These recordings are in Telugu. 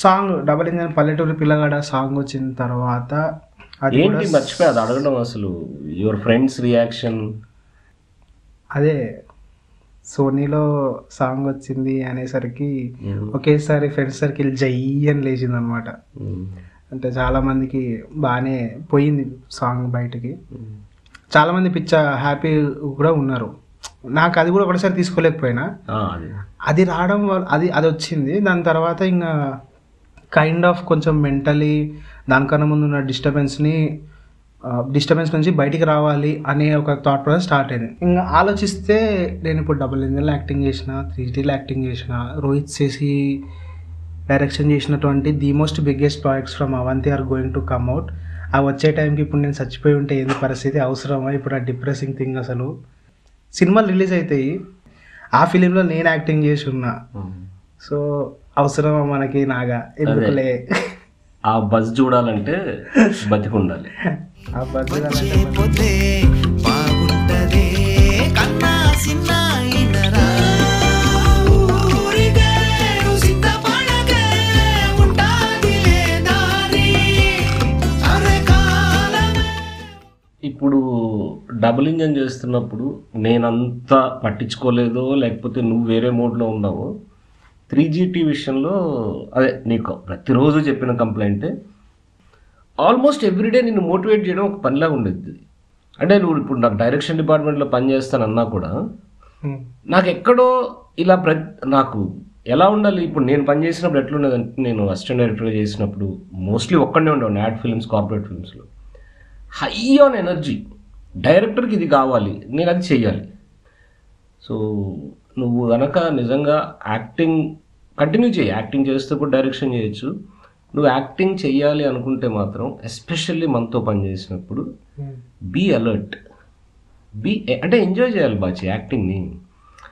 సాంగ్ డబల్ ఇంజన్ పల్లెటూరి పిల్లగాడ సాంగ్ వచ్చిన తర్వాత ఏంటి మర్చిపోయి అది అడగడం అసలు? యువర్ ఫ్రెండ్స్ రియాక్షన్ అదే సోనీలో సాంగ్ వచ్చింది అనేసరికి ఒకేసారి ఫ్రెండ్ సర్కిల్ జై అని లేచింది అనమాట అంటే చాలా మందికి బాగానే పోయింది సాంగ్ బయటికి. చాలా మంది పిచ్చ హ్యాపీ కూడా ఉన్నారు. నాకు అది కూడా ఒకటిసారి తీసుకోలేకపోయినా. అది. అది రావడం వల్ల అది అది వచ్చింది. దాని తర్వాత ఇంకా కైండ్ ఆఫ్ కొంచెం మెంటలీ దానికన్నా ముందు ఉన్న డిస్టర్బెన్స్ని డిస్టర్బెన్స్ నుంచి బయటికి రావాలి అనే ఒక థాట్ ప్రాసెస్ స్టార్ట్ అయింది. ఇంకా ఆలోచిస్తే నేను ఇప్పుడు డబుల్ ఇంజన్లో యాక్టింగ్ చేసిన త్రీ డీలో యాక్టింగ్ చేసిన రోహిత్ చేసి డైరెక్షన్ చేసినటువంటి the most biggest projects from Avanti are going to come out అవి వచ్చే టైంకి ఇప్పుడు నేను చచ్చిపోయి ఉంటే ఏంది పరిస్థితి? అవసరమా? ఇప్పుడు ఆ డిప్రెసింగ్ థింగ్ అసలు? సినిమాలు రిలీజ్ అవుతాయి ఆ ఫిలింలో నేను యాక్టింగ్ చేసి ఉన్నా. సో అవసరమా మనకి నాగా? ఎందుకులే? ఆ బజ్ చూడాలంటే బతికుండాలి. ఆ బతుకు బాగుంటదే. కన్నా సిన్న ఉంటాదిలే దారి? అరే కాలమే. ఇప్పుడు డబుల్ ఇంజన్ చేస్తున్నప్పుడు నేనంతా పట్టించుకోలేదో లేకపోతే నువ్వు వేరే మోడ్లో ఉన్నావో త్రీ జీటీ విషయంలో అదే నీకు ప్రతిరోజు చెప్పిన కంప్లైంట్ ఆల్మోస్ట్ ఎవ్రీడే నిన్ను మోటివేట్ చేయడం ఒక పనిలాగా ఉండేది. అంటే నువ్వు ఇప్పుడు నాకు డైరెక్షన్ డిపార్ట్మెంట్లో పని చేస్తానన్నా కూడా. నాకు ఎక్కడో ఇలా ప్ర నాకు ఎలా ఉండాలి? ఇప్పుడు నేను పని చేసినప్పుడు ఎట్లున్నదంటే నేను అసిస్టెంట్ డైరెక్టర్గా చేసినప్పుడు మోస్ట్లీ ఒక్కడే ఉండేవాడిని ad films corporate ఫిల్మ్స్లో. High on energy. డైరెక్టర్కి ఇది కావాలి నేను అది చెయ్యాలి. సో నువ్వు గనక నిజంగా యాక్టింగ్ కంటిన్యూ చేయి. యాక్టింగ్ చేస్తూ కూడా డైరెక్షన్ చేయొచ్చు. నువ్వు యాక్టింగ్ చెయ్యాలి అనుకుంటే మాత్రం ఎస్పెషల్లీ మనతో పని చేసినప్పుడు ఉమ్. Be alert. బీ అంటే ఎంజాయ్ చేయాలి బాచి యాక్టింగ్ని.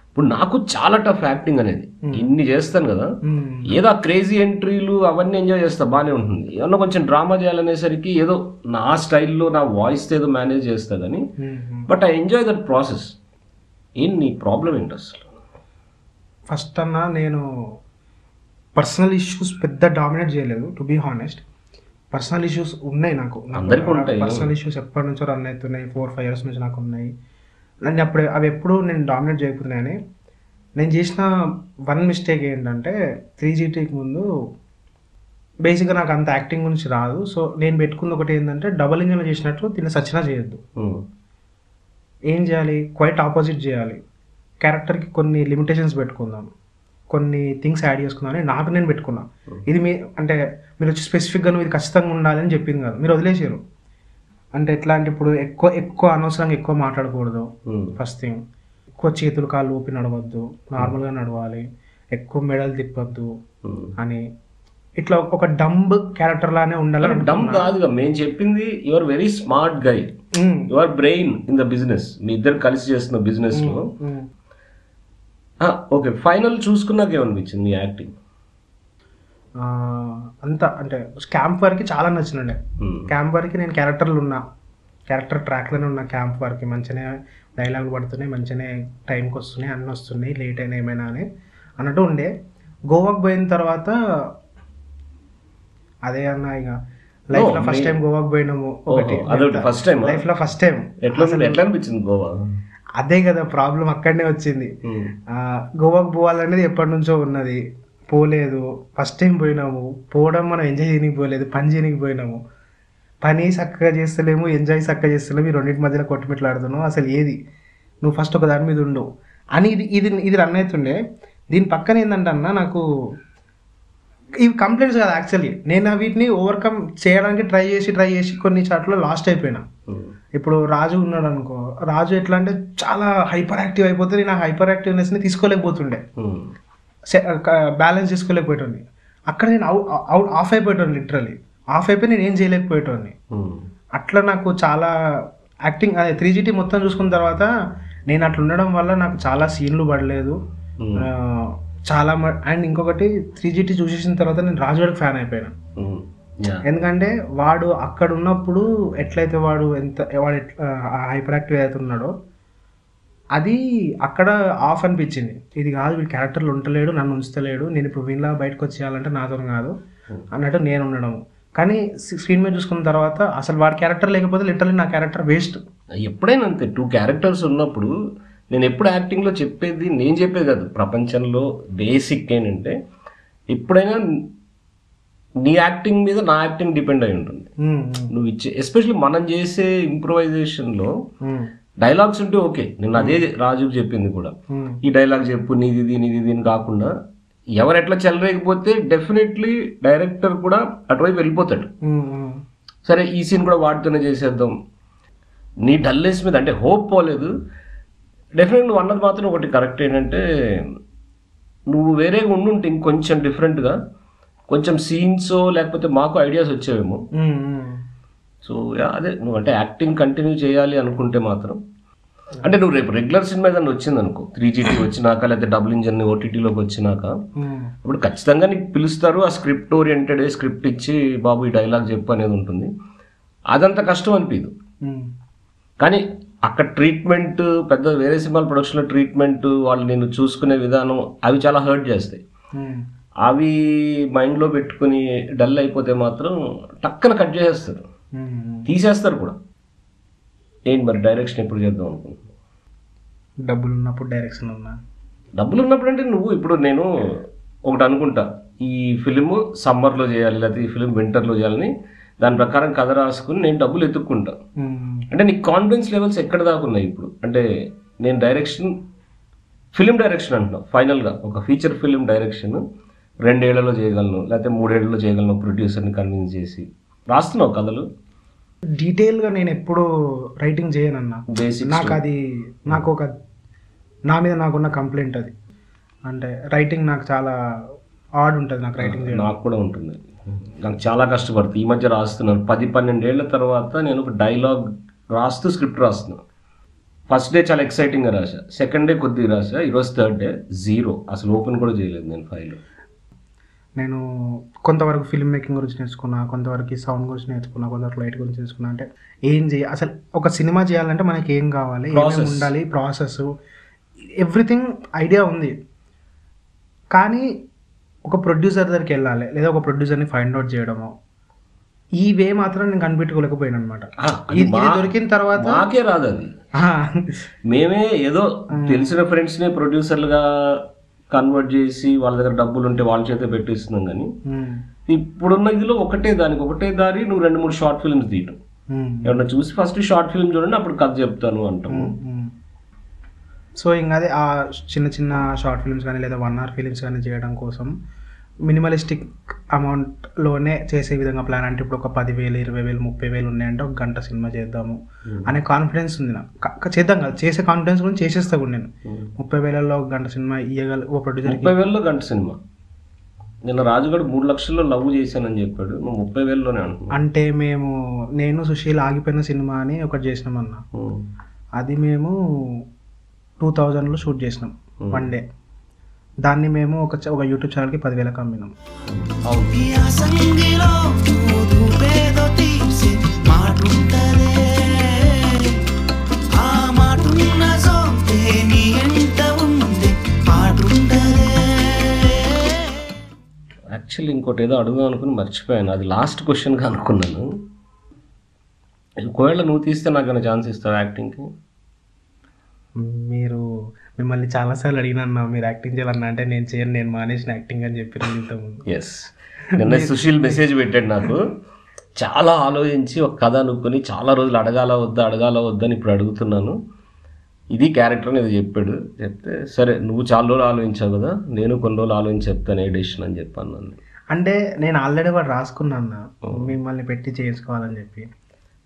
ఇప్పుడు నాకు చాలా టఫ్ యాక్టింగ్ అనేది. ఇన్ని చేస్తాను కదా. ఉమ్. ఏదో క్రేజీ ఎంట్రీలు అవన్నీ ఎంజాయ్ చేస్తా బాగానే ఉంటుంది. ఏమన్నా కొంచెం డ్రామా చేయాలనేసరికి ఏదో నా స్టైల్లో నా వాయిస్తో ఏదో మేనేజ్ చేస్తా కానీ. But I enjoy that process. ఏం నీ ప్రాబ్లం ఏంటి అసలు? ఫస్ట్ అన్న నేను పర్సనల్ ఇష్యూస్ పెద్ద డామినేట్ చేయలేదు to be honest personal issues ఉన్నాయి నాకు. పర్సనల్ ఇష్యూస్ ఎప్పటి నుంచో రన్ అవుతున్నాయి ఫోర్ ఫైవ్ ఇయర్స్ నుంచి నాకు ఉన్నాయి. నేను అప్పుడు అవి ఎప్పుడు నేను డామినేట్ చేయకపోతున్నాయని నేను చేసిన వన్ మిస్టేక్ ఏంటంటే త్రీ జీటీకి ముందు బేసిక్గా నాకు అంత యాక్టింగ్ గురించి రాదు. సో నేను పెట్టుకుంది ఒకటి ఏంటంటే డబల్ ఇంజన్ చేసినట్లు దీన్ని సచ్చినా చేయొద్దు. ఉమ్, ఏం చేయాలి? క్వైట్ ఆపోజిట్ చేయాలి. క్యారెక్టర్కి కొన్ని లిమిటేషన్స్ పెట్టుకుందాం. కొన్ని థింగ్స్ యాడ్ చేసుకుందాం అని నాకు నేను పెట్టుకున్నా. ఇది మీ అంటే మీరు వచ్చి స్పెసిఫిక్గా నువ్వు ఇది ఖచ్చితంగా ఉండాలని చెప్పింది కాదు. మీరు వదిలేసారు. అంటే ఎట్లా అంటే ఇప్పుడు ఎక్కువ ఎక్కువ అనవసరంగా ఎక్కువ మాట్లాడకూడదు. ఫస్ట్ థింగ్ ఎక్కువ చేతులు కాళ్ళు ఊపి నడవద్దు. నార్మల్గా నడవాలి. ఎక్కువ మెడల్ తిప్పొద్దు. అని ఇట్లా ఒక డంబ్ క్యారెక్టర్ లానే డమ్ అనుకున్నా. కాదుగా. మేము చెప్పింది your very smart guy your brain in the business మీ ఇద్దరు కలిసి చేస్తున్న బిజినెస్లో. ఓకే ఫైనల్ చూసుకున్నాక ఏమనిపించింది యాక్టింగ్? అంతా అంటే క్యాంప్ వరకు చాలా నచ్చినండే. క్యాంప్ వరకు నేను క్యారెక్టర్లు ఉన్నా. క్యారెక్టర్ ట్రాక్లోనే ఉన్నా క్యాంప్ వరకు మంచిగానే డైలాగులు పడుతున్నాయి మంచిగానే టైంకి వస్తున్నాయి అన్నీ వస్తున్నాయి లేట్ అయినా ఏమైనా అని అన్నట్టు ఉండే. గోవాకి పోయిన తర్వాత అదే అన్న ఇక లైఫ్లో No, ఫస్ట్ టైం గోవాకి పోయినాము ఒకటి. ఓహో, అదొకటి first time ఆ? లైఫ్లో ఫస్ట్ టైం ఎట్లా ఎట్లా అనిపించింది గోవా? అదే కదా ప్రాబ్లం అక్కడనే వచ్చింది. గోవాకు పోవాలనేది ఎప్పటి నుంచో ఉన్నది. పోలేదు. ఫస్ట్ టైం పోయినాము. పోవడం మనం ఎంజాయ్ చేయడానికి పోలేదు. పని చేయడానికి పోయినాము. పని చక్కగా చేస్తలేము. ఎంజాయ్ చక్కగా చేస్తలేము. ఈ రెండింటి మధ్యలో కొట్టుమిట్లాడుతున్నావు. అసలు ఏది? నువ్వు ఫస్ట్ ఒక దాని మీద ఉండు. అని ఇది ఇది ఇది రన్ అవుతుండే. దీని పక్కన ఏంటంటే అన్న నాకు ఇవి కంప్లైంట్స్ కాదు యాక్చువల్లీ నేను వీటిని ఓవర్కమ్ చేయడానికి ట్రై చేసి ట్రై చేసి కొన్ని చాట్లో లాస్ట్ అయిపోయినా. ఇప్పుడు రాజు ఉన్నాడు అనుకో రాజు ఎట్లా అంటే చాలా హైపర్ యాక్టివ్ అయిపోతే నేను ఆ హైపర్ యాక్టివ్నెస్ని తీసుకోలేకపోతుండే బ్యాలెన్స్ చేసుకోలేకపోయేటోని అక్కడ నేను అవుట్ ఆఫ్ అయిపోయేటోని లిటరలీ ఆఫ్ అయిపోయి నేను ఏం చేయలేకపోయేటోని అట్లా నాకు చాలా యాక్టింగ్ అదే త్రీ జీటీ మొత్తం చూసుకున్న తర్వాత నేను అట్లా ఉండడం వల్ల నాకు చాలా సీన్లు పడలేదు. చాలా అండ్ ఇంకొకటి త్రీ జీటీ చూసేసిన తర్వాత నేను రాజువాడికి ఫ్యాన్ అయిపోయాను. ఎందుకంటే వాడు అక్కడ ఉన్నప్పుడు ఎట్లయితే వాడు ఎంత వాడు ఎట్లా హైపర్ యాక్టివ్ అవుతున్నాడో అది అక్కడ ఆఫ్ అనిపించింది. ఇది కాదు వీడి క్యారెక్టర్లు ఉంటలేడు నన్ను ఉంచుతలేడు నేను ఇప్పుడు వీళ్ళ బయటకు వచ్చేయాలంటే నాతో కాదు అన్నట్టు నేను ఉండడం. కానీ స్క్రీన్ మీద చూసుకున్న తర్వాత అసలు వాడి క్యారెక్టర్ లేకపోతే లిటరలీ నా క్యారెక్టర్ వేస్ట్ ఎప్పుడైనా అంతే టూ క్యారెక్టర్స్ ఉన్నప్పుడు నేను ఎప్పుడు యాక్టింగ్లో చెప్పేది నేను చెప్పేది కాదు. ప్రపంచంలో బేసిక్ ఏంటంటే ఎప్పుడైనా నీ యాక్టింగ్ మీద నా యాక్టింగ్ డిపెండ్ అయి ఉంటుంది. నువ్వు ఇచ్చే ఎస్పెషల్లీ మనం చేసే ఇంప్రూవైజేషన్లో డైలాగ్స్ ఉంటే ఓకే. నేను అదే రాజుకు చెప్పింది కూడా. ఈ డైలాగ్ చెప్పు నీది ఇది నీది ఇది కాకుండా ఎవరు ఎట్లా చెలరేకపోతే డెఫినెట్లీ డైరెక్టర్ కూడా అటువైపు వెళ్ళిపోతాడు. సరే ఈ సీన్ కూడా వాటితోనే చేసేద్దాం. నీ డల్నెస్ మీద అంటే హోప్ పోలేదు. డెఫినెట్ నువ్వు అన్నది మాత్రం ఒకటి కరెక్ట్ ఏంటంటే నువ్వు వేరేగా ఉండుంటే ఇంకొంచెం డిఫరెంట్గా కొంచెం సీన్స్ లేకపోతే మాకు ఐడియాస్ వచ్చేవేమో. సో యా, అదే. నువ్వు అంటే యాక్టింగ్ కంటిన్యూ చేయాలి అనుకుంటే మాత్రం. అంటే నువ్వు రేపు రెగ్యులర్ సినిమా ఏదైనా వచ్చింది అనుకో త్రీ జీటీ వచ్చినాక లేకపోతే డబుల్ ఇంజన్ ఓటీటీలోకి వచ్చినాక ఇప్పుడు ఖచ్చితంగా నీకు పిలుస్తారు ఆ స్క్రిప్ట్ ఓరియంటెడ్ స్క్రిప్ట్ ఇచ్చి బాబు ఈ డైలాగ్ చెప్పు అనేది ఉంటుంది. అదంత కష్టం అనిపించదు కానీ అక్కడ ట్రీట్మెంట్ పెద్ద వేరే సినిమాల ప్రొడక్షన్లో ట్రీట్మెంట్ వాళ్ళు నేను చూసుకునే విధానం అవి చాలా హర్ట్ చేస్తాయి. అవి మైండ్లో పెట్టుకుని డల్ అయిపోతే మాత్రం టక్కన కట్ చేసేస్తారు. తీసేస్తారు కూడా. ఏంటి మరి డైరెక్షన్ ఎప్పుడు చేద్దాం అనుకుంటున్నాను డబ్బులు ఉన్నప్పుడు డైరెక్షన్ ఉన్నా డబ్బులు ఉన్నప్పుడు అంటే నువ్వు ఇప్పుడు నేను ఒకటి అనుకుంటా. ఈ ఫిలిం సమ్మర్లో చేయాలి లేకపోతే ఈ ఫిలిం వింటర్లో చేయాలని దాని ప్రకారం కథ రాసుకుని నేను డబ్బులు ఎత్తుక్కుంటా. అంటే నీకు కాన్ఫిడెన్స్ లెవెల్స్ ఎక్కడ దాకా ఉన్నాయి ఇప్పుడు? అంటే నేను డైరెక్షన్ ఫిలిం డైరెక్షన్ అంటున్నావు. ఫైనల్గా ఒక ఫీచర్ ఫిలిం డైరెక్షన్ రెండేళ్ళలో చేయగలను లేకపోతే మూడేళ్ళలో చేయగలను ప్రొడ్యూసర్ని కన్విన్స్ చేసి. రాస్తున్నావు కథలు? డీటెయిల్గా నేను ఎప్పుడు రైటింగ్ చేయనన్నా. బేసిక్ నాకు అది నాకు ఒక నా మీద నాకున్న కంప్లైంట్ అది. అంటే రైటింగ్ నాకు చాలా ఆడ్ ఉంటుంది నాకు రైటింగ్ చేయడం. నాకు కూడా ఉంటుంది. నాకు చాలా కష్టపడుతుంది. ఈ మధ్య రాస్తున్నాను. పది పన్నెండేళ్ళ తర్వాత నేను ఒక డైలాగ్ రాస్తూ స్క్రిప్ట్ రాస్తున్నాను ఫస్ట్ డే చాలా ఎక్సైటింగ్గా రాసా సెకండ్ డే కొద్దిగా రాసా ఈరోజు థర్డ్ డే జీరో అసలు ఓపెన్ కూడా చేయలేదు నేను ఫైల్ నేను కొంతవరకు ఫిల్మ్ మేకింగ్ గురించి నేర్చుకున్నా కొంతవరకు సౌండ్ గురించి నేర్చుకున్నా కొంతవరకు లైట్ గురించి నేర్చుకున్నా అంటే ఏం చేయ అసలు ఒక సినిమా చేయాలంటే మనకి ఏం కావాలి? ఏమేమి. ఉండాలి? ప్రాసెస్ ఎవ్రీథింగ్ ఐడియా ఉంది. కానీ ఒక ప్రొడ్యూసర్ దగ్గరికి వెళ్ళాలి లేదా ఒక ప్రొడ్యూసర్ని ఫైండ్ అవుట్ చేయడము ఈ వే మాత్రం నేను కనిపెట్టుకోలేకపోయాను అనమాట ఇది దొరికిన తర్వాత రాదు అది. మేమే ఏదో తెలిసిన ఫ్రెండ్స్ని ప్రొడ్యూసర్లుగా కన్వర్ట్ చేసి వాళ్ళ దగ్గర డబ్బులు ఉంటే వాళ్ళ చేత పెట్టిస్తున్నాం కానీ ఉమ్, ఇప్పుడున్న ఇదిలో ఒకటే దానికి ఒకటే దారి నువ్వు రెండు మూడు షార్ట్ ఫిల్మ్స్ తీయటం. ఉమ్, ఎవరన్నా చూసి ఫస్ట్ షార్ట్ ఫిల్మ్ చూడండి అప్పుడు కథ చెప్తాను అంటాము. సో ఇంకా అదే ఆ చిన్న చిన్న షార్ట్ ఫిల్మ్స్ కానీ లేదా వన్ అవర్ ఫిల్మ్స్ కానీ చేయడం కోసం మినిమలిస్టిక్ అమౌంట్లోనే చేసే విధంగా ప్లాన్ అంటే ఇప్పుడు ఒక పదివేలు ఇరవై వేలు ముప్పై వేలు ఉన్నాయంటే ఒక గంట సినిమా చేద్దాము అనే కాన్ఫిడెన్స్ ఉంది నాకు. చేద్దాం కదా. చేసే కాన్ఫిడెన్స్ గురించి చేసేస్తా కూడా నేను. ముప్పై వేలలో ఒక గంట సినిమా ఇయ్యగల ఓ ప్రొడ్యూసర్కి ముప్పై వేలలో గంట సినిమా. నిన్న రాజుగాడు మూడు లక్షల్లో లవ్ చేశానని చెప్పాడు. నువ్వు ముప్పై వేలలోనే అంటున్నావు. అంటే మేము నేను సుశీల్ ఆగిపోయిన సినిమా అని ఒకటి చేసినామన్న. ఉమ్. అది మేము టూ థౌజండ్లో షూట్ చేసినాం. One day. దాన్ని మేము ఒక ఒక యూట్యూబ్ ఛానల్కి పదివేలకు అమ్మినాం. అవును యాక్చువల్లీ ఇంకోటి ఏదో అడుగుదాం అనుకుని మర్చిపోయాను. అది లాస్ట్ క్వశ్చన్గా అనుకున్నాను. ఒకవేళ నువ్వు తీస్తే నాకు ఏమైనా ఛాన్స్ ఇస్తావు యాక్టింగ్కి? మీరు మిమ్మల్ని చాలాసార్లు అడిగినా మీరు యాక్టింగ్ చేయాలన్నా అంటే నేను చేయను నేను మానేసిన యాక్టింగ్ అని చెప్పి ఇంతకుముందు ఎస్ నిన్న సుశీల్ మెసేజ్ పెట్టాడు నాకు. చాలా ఆలోచించి ఒక కథ అనుకుని చాలా రోజులు అడగాల వద్దా అడగాల వద్దా అని ఇప్పుడు అడుగుతున్నాను. ఇది క్యారెక్టర్ అని ఇది చెప్పాడు. చెప్తే సరే నువ్వు చాలా రోజులు ఆలోచించావు కదా నేను కొన్ని రోజులు ఆలోచించి చెప్తాను ఏ డెసిషన్ అని చెప్పాను నన్ను అంటే నేను ఆల్రెడీ వాడు రాసుకున్నాను మిమ్మల్ని పెట్టి చేయించుకోవాలని చెప్పి.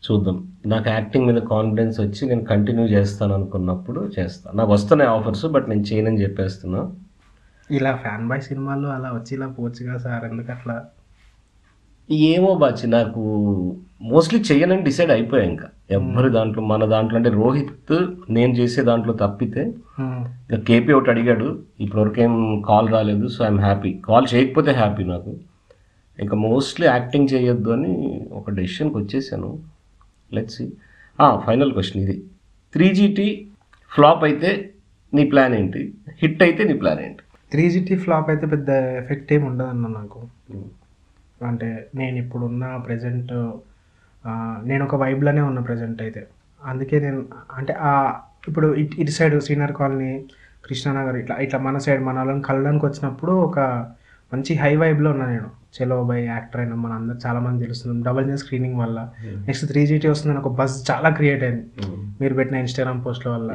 చూద్దాం. నాకు యాక్టింగ్ మీద కాన్ఫిడెన్స్ వచ్చి నేను కంటిన్యూ చేస్తాను అనుకున్నప్పుడు చేస్తాను నాకు వస్తున్నాయి ఆఫర్స్ బట్ నేను చేయనని చెప్పేస్తున్నా. ఇలా ఫ్యాన్ బాయ్ సినిమాల్లో అలా వచ్చి ఇలా పోవచ్చుగా సార్ ఎందుకు అట్లా? ఏమో బాచి నాకు మోస్ట్లీ చెయ్యనని డిసైడ్ అయిపోయా ఇంకా. ఎవ్వరి దాంట్లో మన దాంట్లో అంటే రోహిత్ నేను చేసే దాంట్లో తప్పితే ఇంకా కేపీ ఒకటి అడిగాడు ఇప్పటివరకు ఏం కాల్ రాలేదు సో ఐఎమ్ హ్యాపీ కాల్ చేయకపోతే హ్యాపీ నాకు. ఇంకా మోస్ట్లీ యాక్టింగ్ చేయొద్దు అని ఒక డెసిషన్కి వచ్చేసాను. లెట్స్ ఫైనల్ క్వశ్చన్ ఇది. త్రీ జీటీ ఫ్లాప్ అయితే నీ ప్లాన్ ఏంటి? హిట్ అయితే నీ ప్లాన్ ఏంటి? త్రీ జిటీ ఫ్లాప్ అయితే పెద్ద ఎఫెక్ట్ ఏమి ఉండదు అన్న నాకు అంటే నేను ఇప్పుడున్న ప్రజెంట్ నేను ఒక వైబ్లోనే ఉన్న ప్రజెంట్ అయితే. అందుకే నేను అంటే ఆ ఇప్పుడు ఇట్ ఇటు సైడ్ శ్రీనగర్ కాలనీ కృష్ణానగర్ ఇట్లా ఇట్లా మన సైడ్ మన వాళ్ళని కలవడానికి వచ్చినప్పుడు ఒక మంచి హై వైబ్లో ఉన్నా నేను. చెలో బై యాక్టర్ అయినా మన అందరు చాలా మంది తెలుస్తుంది. డబల్ జే స్క్రీనింగ్ వల్ల. నెక్స్ట్ త్రీ జీటీ వస్తుందని ఒక బస్ చాలా క్రియేట్ అయింది. మీరు పెట్టిన ఇన్స్టాగ్రామ్ పోస్ట్ల వల్ల.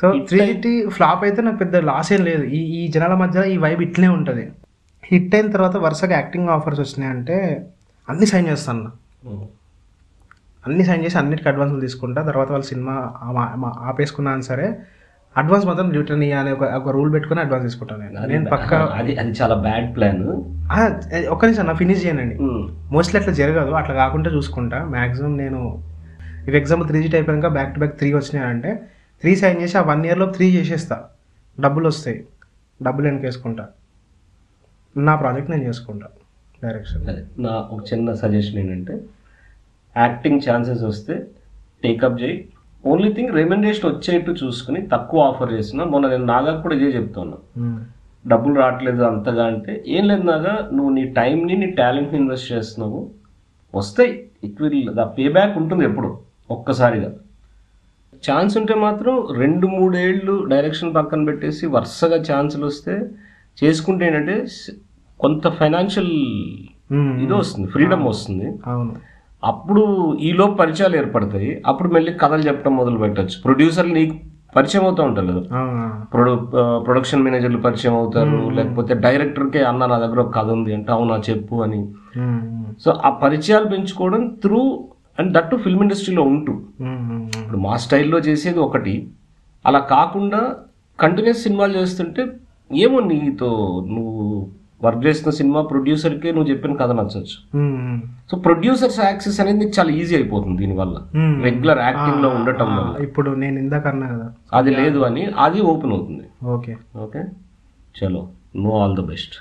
సో త్రీ జిటీ ఫ్లాప్ అయితే నాకు పెద్ద లాస్ ఏం లేదు. ఈ ఈ జనాల మధ్య ఈ వైబ్ ఇట్లే ఉంటుంది. హిట్ అయిన తర్వాత వరుసగా యాక్టింగ్ ఆఫర్స్ వచ్చినాయంటే అన్ని సైన్ చేస్తాను అన్న. అన్ని సైన్ చేసి అన్నిటికీ అడ్వాన్స్లు తీసుకుంటా. తర్వాత వాళ్ళ సినిమా ఆపేసుకున్నాను సరే అడ్వాన్స్ మాత్రం రిటర్న్ ఇవ్వాలి ఒక ఒక రూల్ పెట్టుకుని అడ్వాన్స్ తీసుకుంటాను నేను. నేను పక్క అది అది చాలా బ్యాడ్ ప్లాన్ ఒక్క నిమిషం నా ఫినిష్ చేయనండి మోస్ట్లీ అట్లా జరగదు. అట్లా కాకుండా చూసుకుంటా. మ్యాక్సిమం నేను ఇఫ్ ఎగ్జాంపుల్ త్రీ జీట్ అయిపోయాక బ్యాక్ టు బ్యాక్ త్రీ వచ్చినాయంటే త్రీ సైన్ చేసి ఆ వన్ ఇయర్లో త్రీ చేసేస్తా. డబ్బులు వస్తాయి. డబ్బులు వెనకేసుకుంటా నా ప్రాజెక్ట్ నేను చేసుకుంటా. డైరెక్షన్ నా ఒక చిన్న సజెషన్ ఏంటంటే యాక్టింగ్ ఛాన్సెస్ వస్తే టేకప్ చేయి. ఓన్లీ థింగ్ రెమెండేషన్ వచ్చేట్టు చూసుకుని తక్కువ ఆఫర్ చేసిన మొన్న నేను నాగాకు కూడా ఇదే చెప్తున్నా. డబ్బులు రావట్లేదు అంతగా అంటే ఏం లేదు నాగా నువ్వు నీ టైంని నీ టాలెంట్ని ఇన్వెస్ట్ చేస్తున్నావు. వస్తాయి it will the pay back ఉంటుంది ఎప్పుడు ఒక్కసారిగా. ఛాన్స్ ఉంటే మాత్రం రెండు మూడేళ్ళు డైరెక్షన్ పక్కన పెట్టేసి వరుసగా ఛాన్సులు వస్తే చేసుకుంటే ఏంటంటే కొంత ఫైనాన్షియల్ ఇది వస్తుంది ఫ్రీడమ్ వస్తుంది. అవును. అప్పుడు ఈలోపు పరిచయాలు ఏర్పడతాయి. అప్పుడు మళ్ళీ కథలు చెప్పడం మొదలు పెట్టచ్చు. ప్రొడ్యూసర్లు నీకు పరిచయం అవుతూ ఉంటారు కదా? ప్రొడు ప్రొడక్షన్ మేనేజర్లు పరిచయం అవుతారు. లేకపోతే డైరెక్టర్కే అన్న నా దగ్గర ఒక కథ ఉంది అంటే అవునా చెప్పు అని. సో ఆ పరిచయాలు పెంచుకోవడం through and that to film ఇండస్ట్రీలో ఉంటూ. ఇప్పుడు మా స్టైల్లో చేసేది ఒకటి. అలా కాకుండా కంటిన్యూస్ సినిమాలు చేస్తుంటే ఏమో నీతో నువ్వు వర్క్ చేసిన సినిమా ప్రొడ్యూసర్కే నువ్వు చెప్పిన కథ నచ్చచ్చు. సో ప్రొడ్యూసర్స్ యాక్సెస్ అనేది నీకు చాలా ఈజీ అయిపోతుంది దీనివల్ల. రెగ్యులర్ యాక్టింగ్లో ఉండటం వల్ల. ఇప్పుడు నేను ఇందాక అన్నా కదా. అది లేదు అని అది ఓపెన్ అవుతుంది. ఓకే. ఓకే? చలో నో ఆల్ ద బెస్ట్.